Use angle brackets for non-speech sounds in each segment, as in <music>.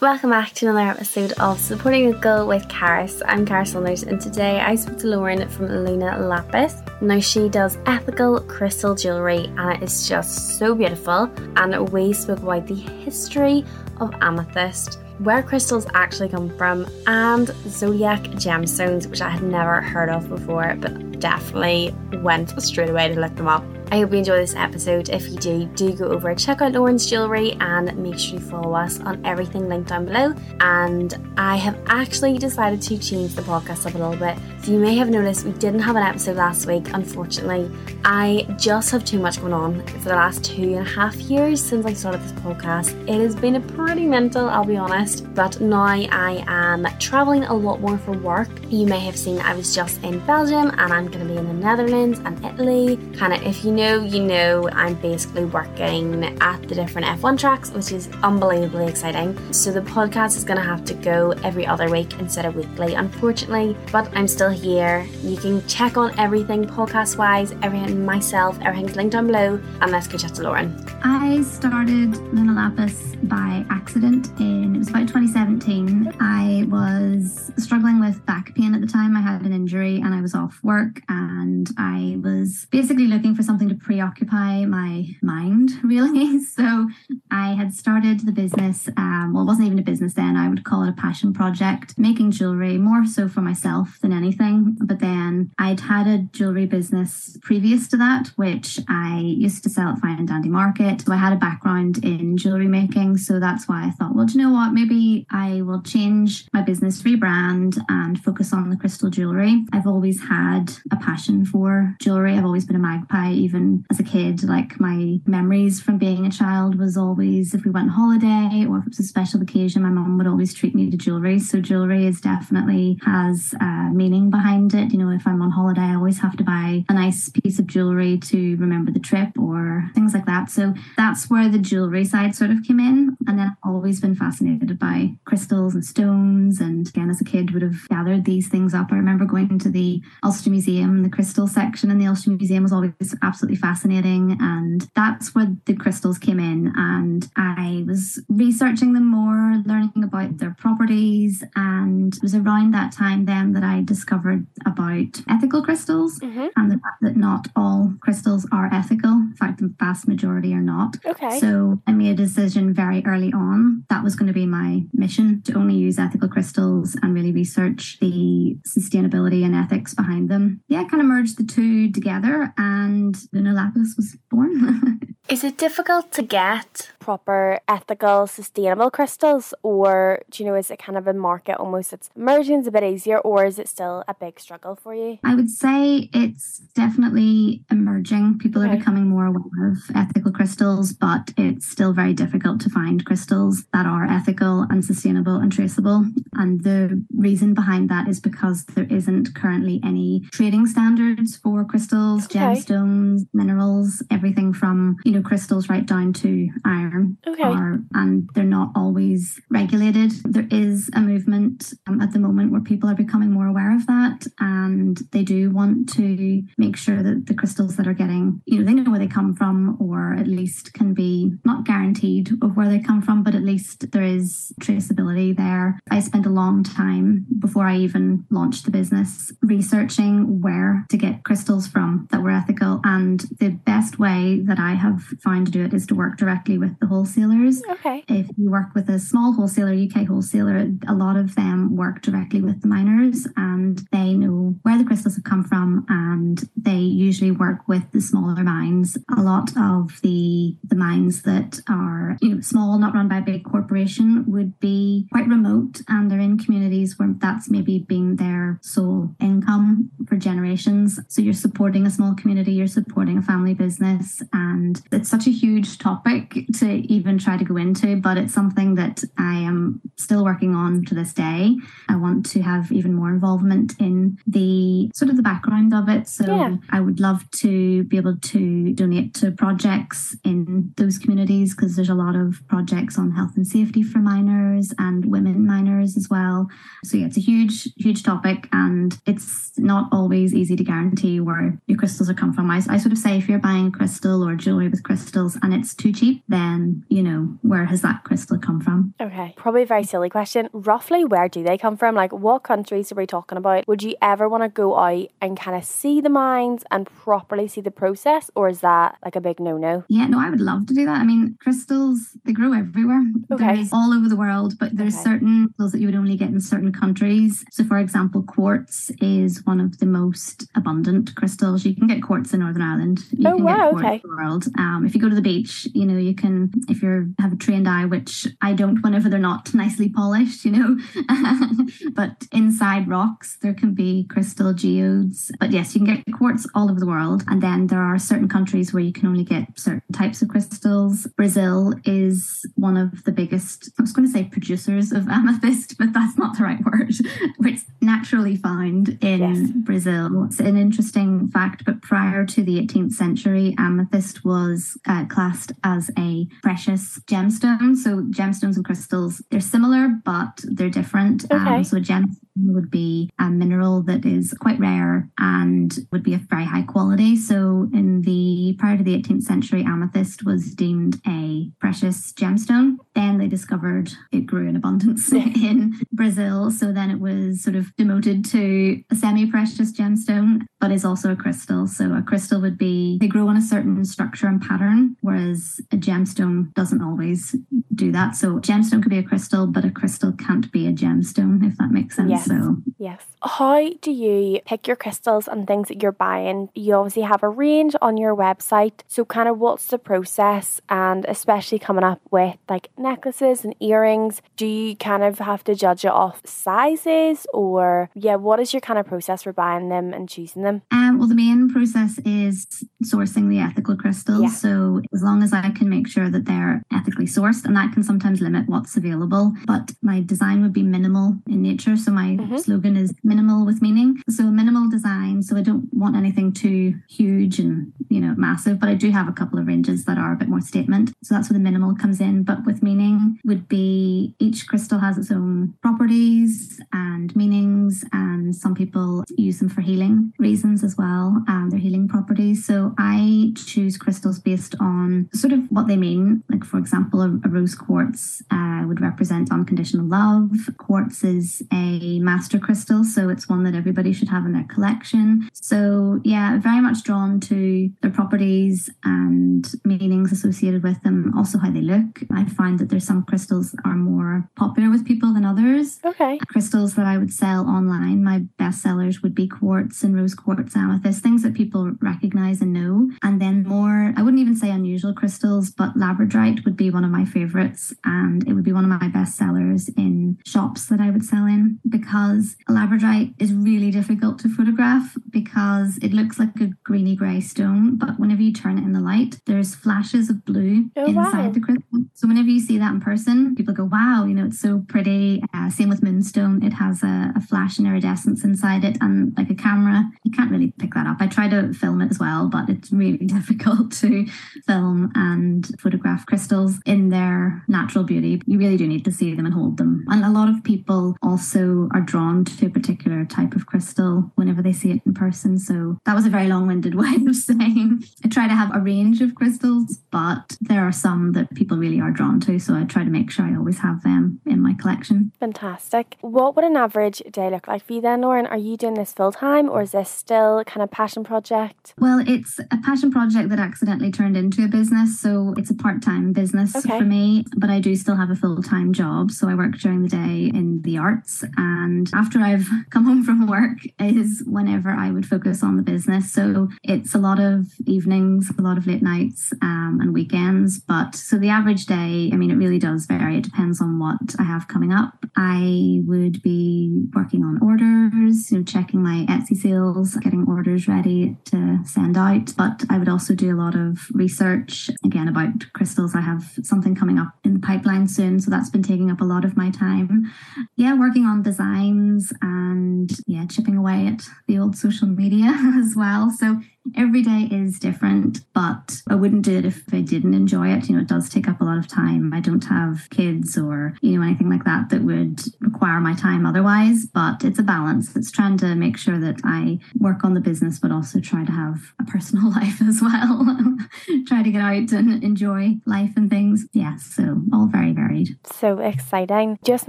Welcome back to another episode of Supporting Local with Charis. I'm Charis Saunders, and today I spoke to Lauren from Luna Lapis. Now, she does ethical crystal jewellery, and it is just so beautiful. And we spoke about the history of amethyst, where crystals actually come from, and zodiac gemstones, which I had never heard of before, but definitely went straight away to look them up. I hope you enjoy this episode. If you do, do go over, and check out Lauren's jewellery, and make sure you follow us on everything linked down below. And I have actually decided to change the podcast up a little bit. So you may have noticed we didn't have an episode last week, unfortunately. I just have too much going on for the last two and a half years since I started this podcast. It has been a pretty mental, I'll be honest, but now I am traveling a lot more for work. You may have seen I was just in Belgium and I'm going to be in the Netherlands and Italy. Kind of, if you know, you know, I'm basically working at the different F1 tracks, which is unbelievably exciting. So the podcast is going to have to go every other week instead of weekly, unfortunately, but I'm still here. You can check on everything podcast wise, everything myself, everything's linked down below, and let's go chat to Lauren. I started Luna Lapis by accident in it was about 2017. I was struggling with back pain at the time. I had an injury and I was off work and I was basically looking for something to preoccupy my mind, <laughs> really. So I had started the business. Um, well, it wasn't even a business then. I would call it a passion project, making jewelry more so for myself than anything. But then I'd had a jewelry business previous to that, which I used to sell at Fine and Dandy Market. So I had a background in jewelry making. So that's why I thought, well, do you know what? Maybe I will change my business, rebrand, and focus on the crystal jewelry. I've always had a passion for jewelry. I've always been a magpie, even as a kid. Like my memories from being a child was always if we went on holiday or if it was a special occasion, my mom would always treat me to jewelry. So jewelry is definitely has meaning behind it. You know, if I'm on holiday, I always have to buy a nice piece of jewelry to remember the trip or things like that. So that's where the jewelry side sort of came in. And then I've always been fascinated by crystals and stones. And again, as a kid, would have gathered these things up. I remember going to the Ulster Museum, the crystal section in the Ulster Museum was always absolutely fascinating. And that's where the crystals came in. And I was researching them more, learning about their properties. And it was around that time then that I discovered about ethical crystals Mm-hmm. and the fact that not all crystals are ethical. In fact, the vast majority are not. Okay. So I made a decision very early on that was going to be my mission to only use ethical crystals and really research the sustainability and ethics behind them. Yeah, I kind of merged the two together and Was born. <laughs> Is it difficult to get proper ethical, sustainable crystals, or do you know, is it kind of a market almost that's emerging, is a bit easier, or is it still a big struggle for you? I would say it's definitely emerging. People Okay. are becoming more aware of ethical crystals, but it's still very difficult to find crystals that are ethical and sustainable and traceable. And the reason behind that is because there isn't currently any trading standards for crystals, Okay. gemstones, minerals, everything from, you know, crystals right down to iron Okay. are, and they're not always regulated. There is a movement um, at the moment where people are becoming more aware of that, and they do want to make sure that the crystals that are getting, you know, they know where they come from, or at least can be not guaranteed of where they come from, but at least there is traceability there. I spent a long time before I even launched the business researching where to get crystals from that were ethical, and the best way that I have found to do it is to work directly with the wholesalers. Okay. If you work with a small wholesaler, UK wholesaler, a lot of them work directly with the miners and they know where the crystals have come from and they usually work with the smaller mines. A lot of the the mines that are you know small, not run by a big corporation, would be quite remote and they're in communities where that's maybe been their sole income for generations. So you're supporting a small community, you're supporting a family business, and it's such a huge topic to even try to go into, but it's something that I am still working on to this day. I want to have even more involvement in the sort of the background of it. So Yeah. I would love to be able to donate to projects in those communities because there's a lot of projects on health and safety for miners and women miners as well. So yeah, it's a huge, huge topic and it's not always easy to guarantee where your crystals are come from. I, I sort of say if you're buying crystal or jewelry with crystals and it's too cheap, then you know where has that crystal come from? Okay. Probably a very silly question. Roughly, where do they come from? Like, what countries are we talking about? Would you ever want to go out and kind of see the mines and properly see the process, or is that like a big no no? Yeah, no, I would love to do that. I mean, crystals, they grow everywhere. Okay. There's all over the world, but there's okay. certain crystals that you would only get in certain countries. So, for example, quartz is one of the most abundant crystals. You can get quartz in Northern Ireland. You oh, wow. okay. World. Um, if you go to the beach, you know, you can, if you have a trained eye, which I don't whenever they're not nicely polished, you know, <laughs> but inside rocks, there can be crystal geodes. But yes, you can get quartz all over the world. And then there are certain countries where you can only get certain types of crystals. Brazil is one of the biggest, I was going to say producers of <laughs> amethyst, but that's not the right word. <laughs> it's naturally found in yes. Brazil. It's an interesting fact, but prior to the 18th century, amethyst was uh, classed as a precious gemstone. So gemstones and crystals, they're similar, but they're different. Okay. Um, so a gemstone would be a mineral that is quite rare and would be of very high quality. So in the prior to the 18th century, amethyst was deemed a precious gemstone. Then they discovered it grew in abundance <laughs> <laughs> in Brazil. So then it was sort of demoted to a semi-precious gemstone, but is also a crystal. So a crystal would be they grow on a certain structure and pattern, whereas a gemstone doesn't always do that. So gemstone could be a crystal, but a crystal can't be a gemstone, if that makes sense. Yes. So yes. How do you pick your crystals and things that you're buying? You obviously have a range on your website. So kind of what's the process and especially coming up with like necklaces and earrings, do you kind of have to judge it off sizes or yeah, what is your kind of process for buying them and choosing them? Um well the main process is sourcing the ethical crystals. Yeah. So as long as I can make sure that they're ethically sourced and that can sometimes limit what's available. But my design would be minimal in nature. So my mm-hmm. slogan is minimal with meaning. So a minimal design. So I don't want anything too huge and you know massive, but I do have a couple of ranges that are a bit more statement. So that's where the minimal comes in. But with meaning would be each crystal has its own properties and meanings, and some people use them for healing reasons as well, and their healing properties. So I choose crystals based on sort of what they mean. Like for example, a, a rose quartz uh, would represent unconditional love. Quartz is a master crystal, so it's one that everybody should have in their collection. So, yeah, very much drawn to the properties and meanings associated with them, also how they look. I find that there's some crystals are more popular with people than others. Okay. Crystals that I would sell online, my best sellers would be quartz and rose quartz, amethyst, things that people recognize and know. And then more, I wouldn't even say unusual crystals, but labradorite would be one of my favorites. And it would be one of my best sellers in shops that I would sell in because labradorite is really difficult to photograph because it looks like a greeny grey stone, but whenever you turn it in the light, there's flashes of blue oh, inside wow. the crystal. So whenever you see that in person, people go, wow, you know, it's so pretty. Uh, same with moonstone, it has a, a flash and iridescence inside it, and like a camera, you can't really pick that up. I try to film it as well, but it's really <laughs> difficult to film and photograph crystals in their natural beauty. You really do need to see them and hold them. And a lot of people also are drawn to a particular type of crystal whenever they see it in person. So that was a very long winded <laughs> way of saying I try to have a range of crystals, but there are some that people really are drawn to. So I try to make sure I always have them in my collection. Fantastic. What would an average day look like for you then, Lauren? Are you doing this full time or is this still kind of passion project? Well, it's a passion project that accidentally turned into a business. So it's a part time business okay. for me, but I do still have a full time job. So I work during the day in the arts. And after I've <laughs> come home from work, is whenever I would focus on the business. So it's a lot of evenings, a lot of late nights um, and weekends. But so the average day, I mean, it really does vary. It depends on what I have coming up. I would be working on orders, you know, checking my Etsy sales, getting orders ready to send out. But I would also do a lot of research again about crystals. I have something coming up in the pipeline soon. So that's been taking up a lot of my time. Yeah, working on designs and yeah, chipping away at the old social media <laughs> as well. So every day is different, but I wouldn't do it if I didn't enjoy it. You know, it does take up a lot of time. I don't have kids or, you know, anything like that that would require my time otherwise, but it's a balance. It's trying to make sure that I work on the business, but also try to have a personal <laughs> life as well. <laughs> try to get out and enjoy life and things. Yeah, so all very varied. So exciting. Just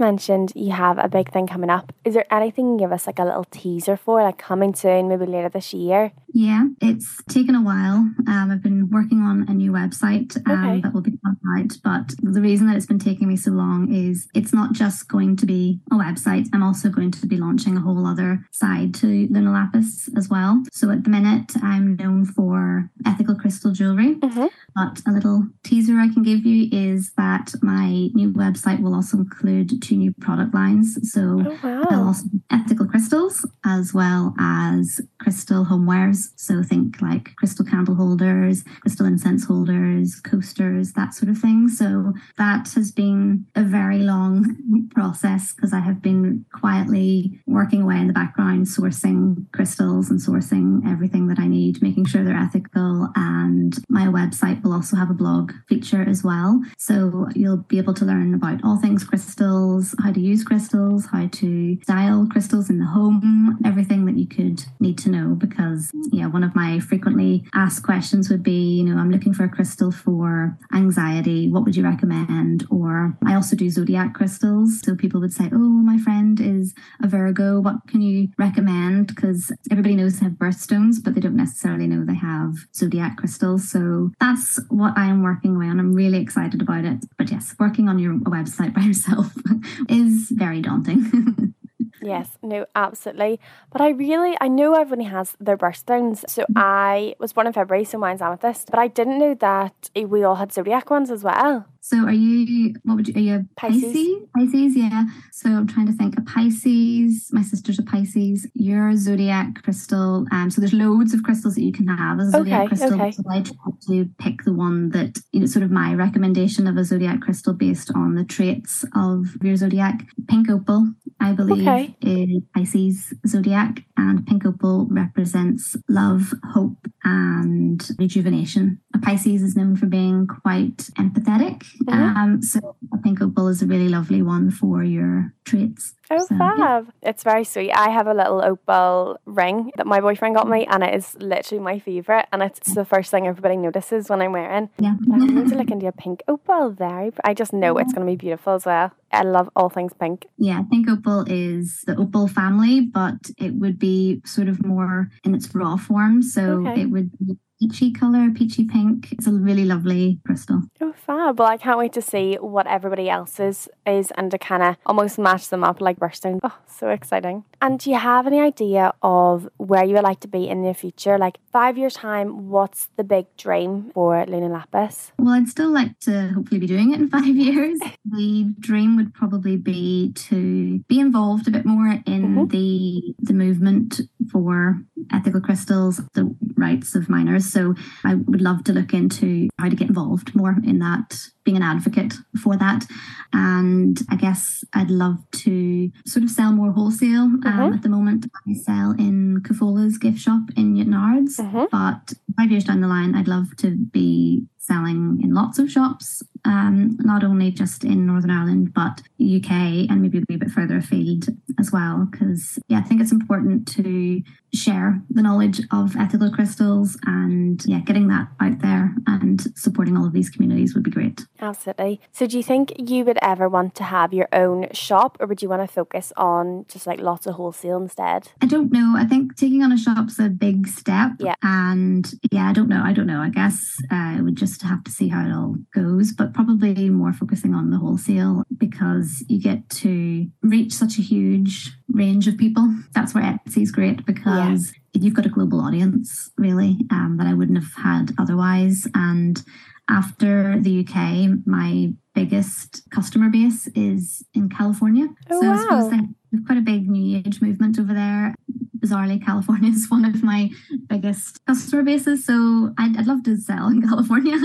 mentioned you have a big thing coming up. Is there anything you can give us like a little teaser for, like coming soon, maybe later this year? Yeah, it's taken a while. Um, I've been working on a new website um, okay. that will be out, but the reason that it's been taking me so long is it's not just going to be a website. I'm also going to be launching a whole other side to Luna Lapis as well. So at the minute, I'm known for ethical crystal jewelry, mm-hmm. but a little teaser I can give you is that my new website will also include two new product lines. So oh, wow. will also ethical crystals as well as crystal homewares. So think like crystal candle holders, crystal incense holders, coasters, that sort of thing. So that has been a very long <laughs> process because I have been quietly working away in the background, sourcing crystals and sourcing everything that I need, making sure they're ethical. And my website will also have a blog feature as well. So you'll be able to learn about all things crystals, how to use crystals, how to style crystals in the home, everything that you could need to know because yeah, one of my frequently asked questions would be, you know, I'm looking for a crystal for anxiety. What would you recommend? Or I also do zodiac crystals. So people would say, oh, my friend is a Virgo. What can you recommend? Because everybody knows they have birthstones, but they don't necessarily know they have zodiac crystals. So that's what I am working away on. I'm really excited about it. But yes, working on your website <laughs> by yourself is very daunting. <laughs> Yes, no, absolutely. But I really, I know everybody has their birthstones. So mm-hmm. I was born in February, so mine's amethyst. But I didn't know that we all had zodiac ones as well. So are you, what would you, are you Pisces? Pisces? Pisces, yeah. So I'm trying to think. A Pisces, my sister's a Pisces. Your zodiac crystal. Um, so there's loads of crystals that you can have as a zodiac okay, crystal. Okay. So I try to pick the one that, you know, sort of my recommendation of a zodiac crystal based on the traits of your zodiac. Pink opal, I believe, okay. is Pisces zodiac, and pink opal represents love, hope, and rejuvenation. A Pisces is known for being quite empathetic Mm-hmm. Um, so I think opal is a really lovely one for your traits. Oh, so, fab. Yeah. It's very sweet. I have a little opal ring that my boyfriend got me, and it is literally my favourite. And it's the first thing everybody notices when I'm wearing. Yeah. I need to look <laughs> into a pink opal there. I just know it's going to be beautiful as well. I love all things pink. Yeah, pink opal is the opal family, but it would be sort of more in its raw form. So okay. it would be peachy colour, peachy pink. It's a really lovely crystal. Oh, fab. Well, I can't wait to see what everybody else's is and to kind of almost match them up like birthstones. Oh, so exciting. And do you have any idea of where you would like to be in the future? Like five years' time, what's the big dream for Luna Lapis? Well, I'd still like to hopefully be doing it in <laughs> five years. the dream would probably be to be involved a bit more in mm-hmm. the the movement for ethical crystals, the rights of miners. So I would love to look into how to get involved more in that being an advocate for that. And I guess I'd love to sort of sell more wholesale. Um, mm-hmm. At the moment, I sell in Cafola's gift shop in Newtownards, mm-hmm. but five years down the line, I'd love to be selling in lots of shops, um, not only just in Northern Ireland, but UK and maybe a wee bit further afield as well. Because, yeah, I think it's important to share the knowledge of ethical crystals and, yeah, getting that out there and supporting all of these communities would be great. Absolutely. So, do you think you would ever want to have your own shop or would you want to focus on just like lots of wholesale instead? I don't know. I think taking on a shop's a big step. Yeah. And, yeah, I don't know. I don't know. I guess uh, it would just just have to see how it all goes, but probably more focusing on the wholesale because you get to reach such a huge range of people. That's where Etsy is great because yeah. you've got a global audience, really, um, that I wouldn't have had otherwise. And after the UK, my biggest customer base is in California. Oh, so wow. I suppose they have quite a big new age movement over there. Bizarrely, California <laughs> is one of my biggest customer bases. So I'd, I'd love to sell in <laughs> California.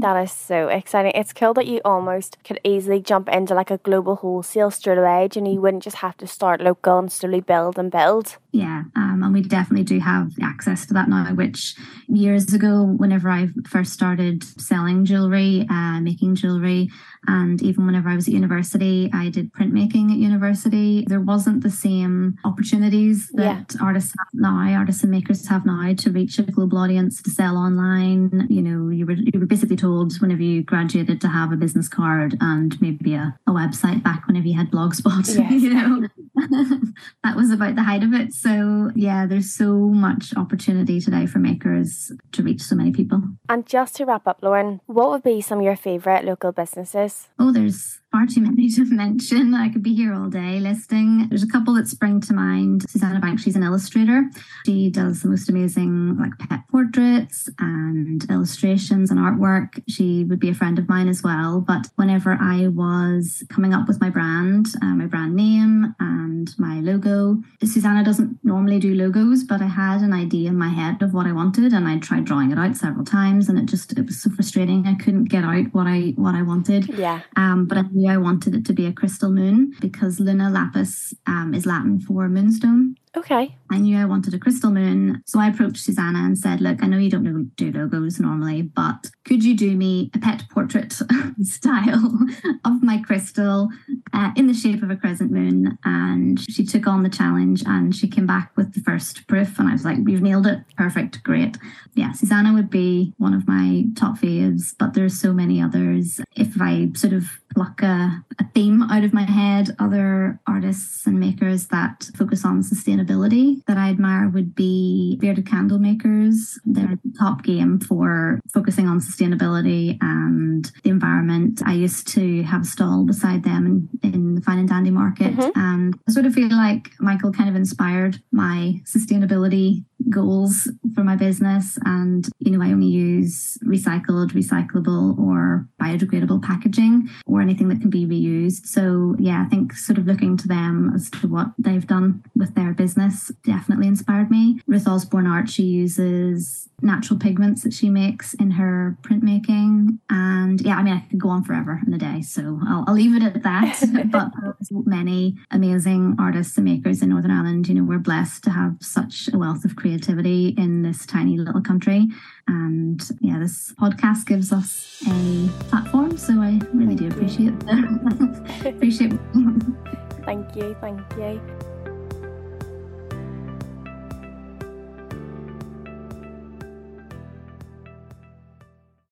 That is so exciting. It's cool that you almost could easily jump into like a global wholesale straight away and you wouldn't just have to start local and slowly build and build. Yeah, um, and we definitely do have access to that now, which years ago, whenever I first started selling jewellery, uh, making jewellery, and even whenever I was at university, I did printmaking at university. There wasn't the same opportunities that yeah. artists have now, artists and makers have now to reach a global audience, to sell online. You know, you were, you were basically told whenever you graduated to have a business card and maybe a, a website back whenever you had Blogspot. <laughs> Yes. you know, <laughs> that was about the height of it. So, yeah, there's so much opportunity today for makers to reach so many people. And just to wrap up, Lauren, what would be some of your favourite local businesses? Oh, there's far too many <laughs> to mention. I could be here all day listing. There's a couple that spring to mind. Susanna Banks, she's an illustrator. She does the most amazing like pet portraits and illustrations and artwork. She would be a friend of mine as well. But whenever I was coming up with my brand, uh, my brand name and my logo, Susanna doesn't normally do logos, but I had an idea in my head of what I wanted and I tried drawing it out several times and it just it was so frustrating. I couldn't get out what I what I wanted. Yeah. Um, but I knew I wanted it to be a crystal moon because Luna Lapis um, is Latin for moonstone. Okay. I knew I wanted a crystal moon. So I approached Susanna and said, Look, I know you don't do logos normally, but could you do me a pet portrait <laughs> style of my crystal uh, in the shape of a crescent moon? And she took on the challenge and she came back with the first proof. And I was like, You've nailed it. Perfect. Great. Yeah, Susanna would be one of my top faves, but there's so many others. If I sort of pluck a, a theme out of my head, other artists and makers that focus on sustainability that I admire would be bearded candle makers. They're the top game for focusing on sustainability and the environment. I used to have a stall beside them in, in the Fine and Dandy Market, mm-hmm. and I sort of feel like Michael kind of inspired my sustainability goals for my business. And, you know, I only use recycled, recyclable, or biodegradable packaging or anything that can be reused. So, yeah, I think sort of looking to them as to what they've done with their business definitely inspired me. Ruth Osborne Art, she uses natural pigments that she makes in her printmaking. And yeah, I mean, I could go on forever in a day. So I'll, I'll leave it at that. <laughs> but many amazing artists and makers in Northern Ireland, you know, we're blessed to have such a wealth of creativity in this tiny little country. And yeah, this podcast gives us a platform. So I really do appreciate <laughs> <laughs> it. appreciate Thank you. Thank you.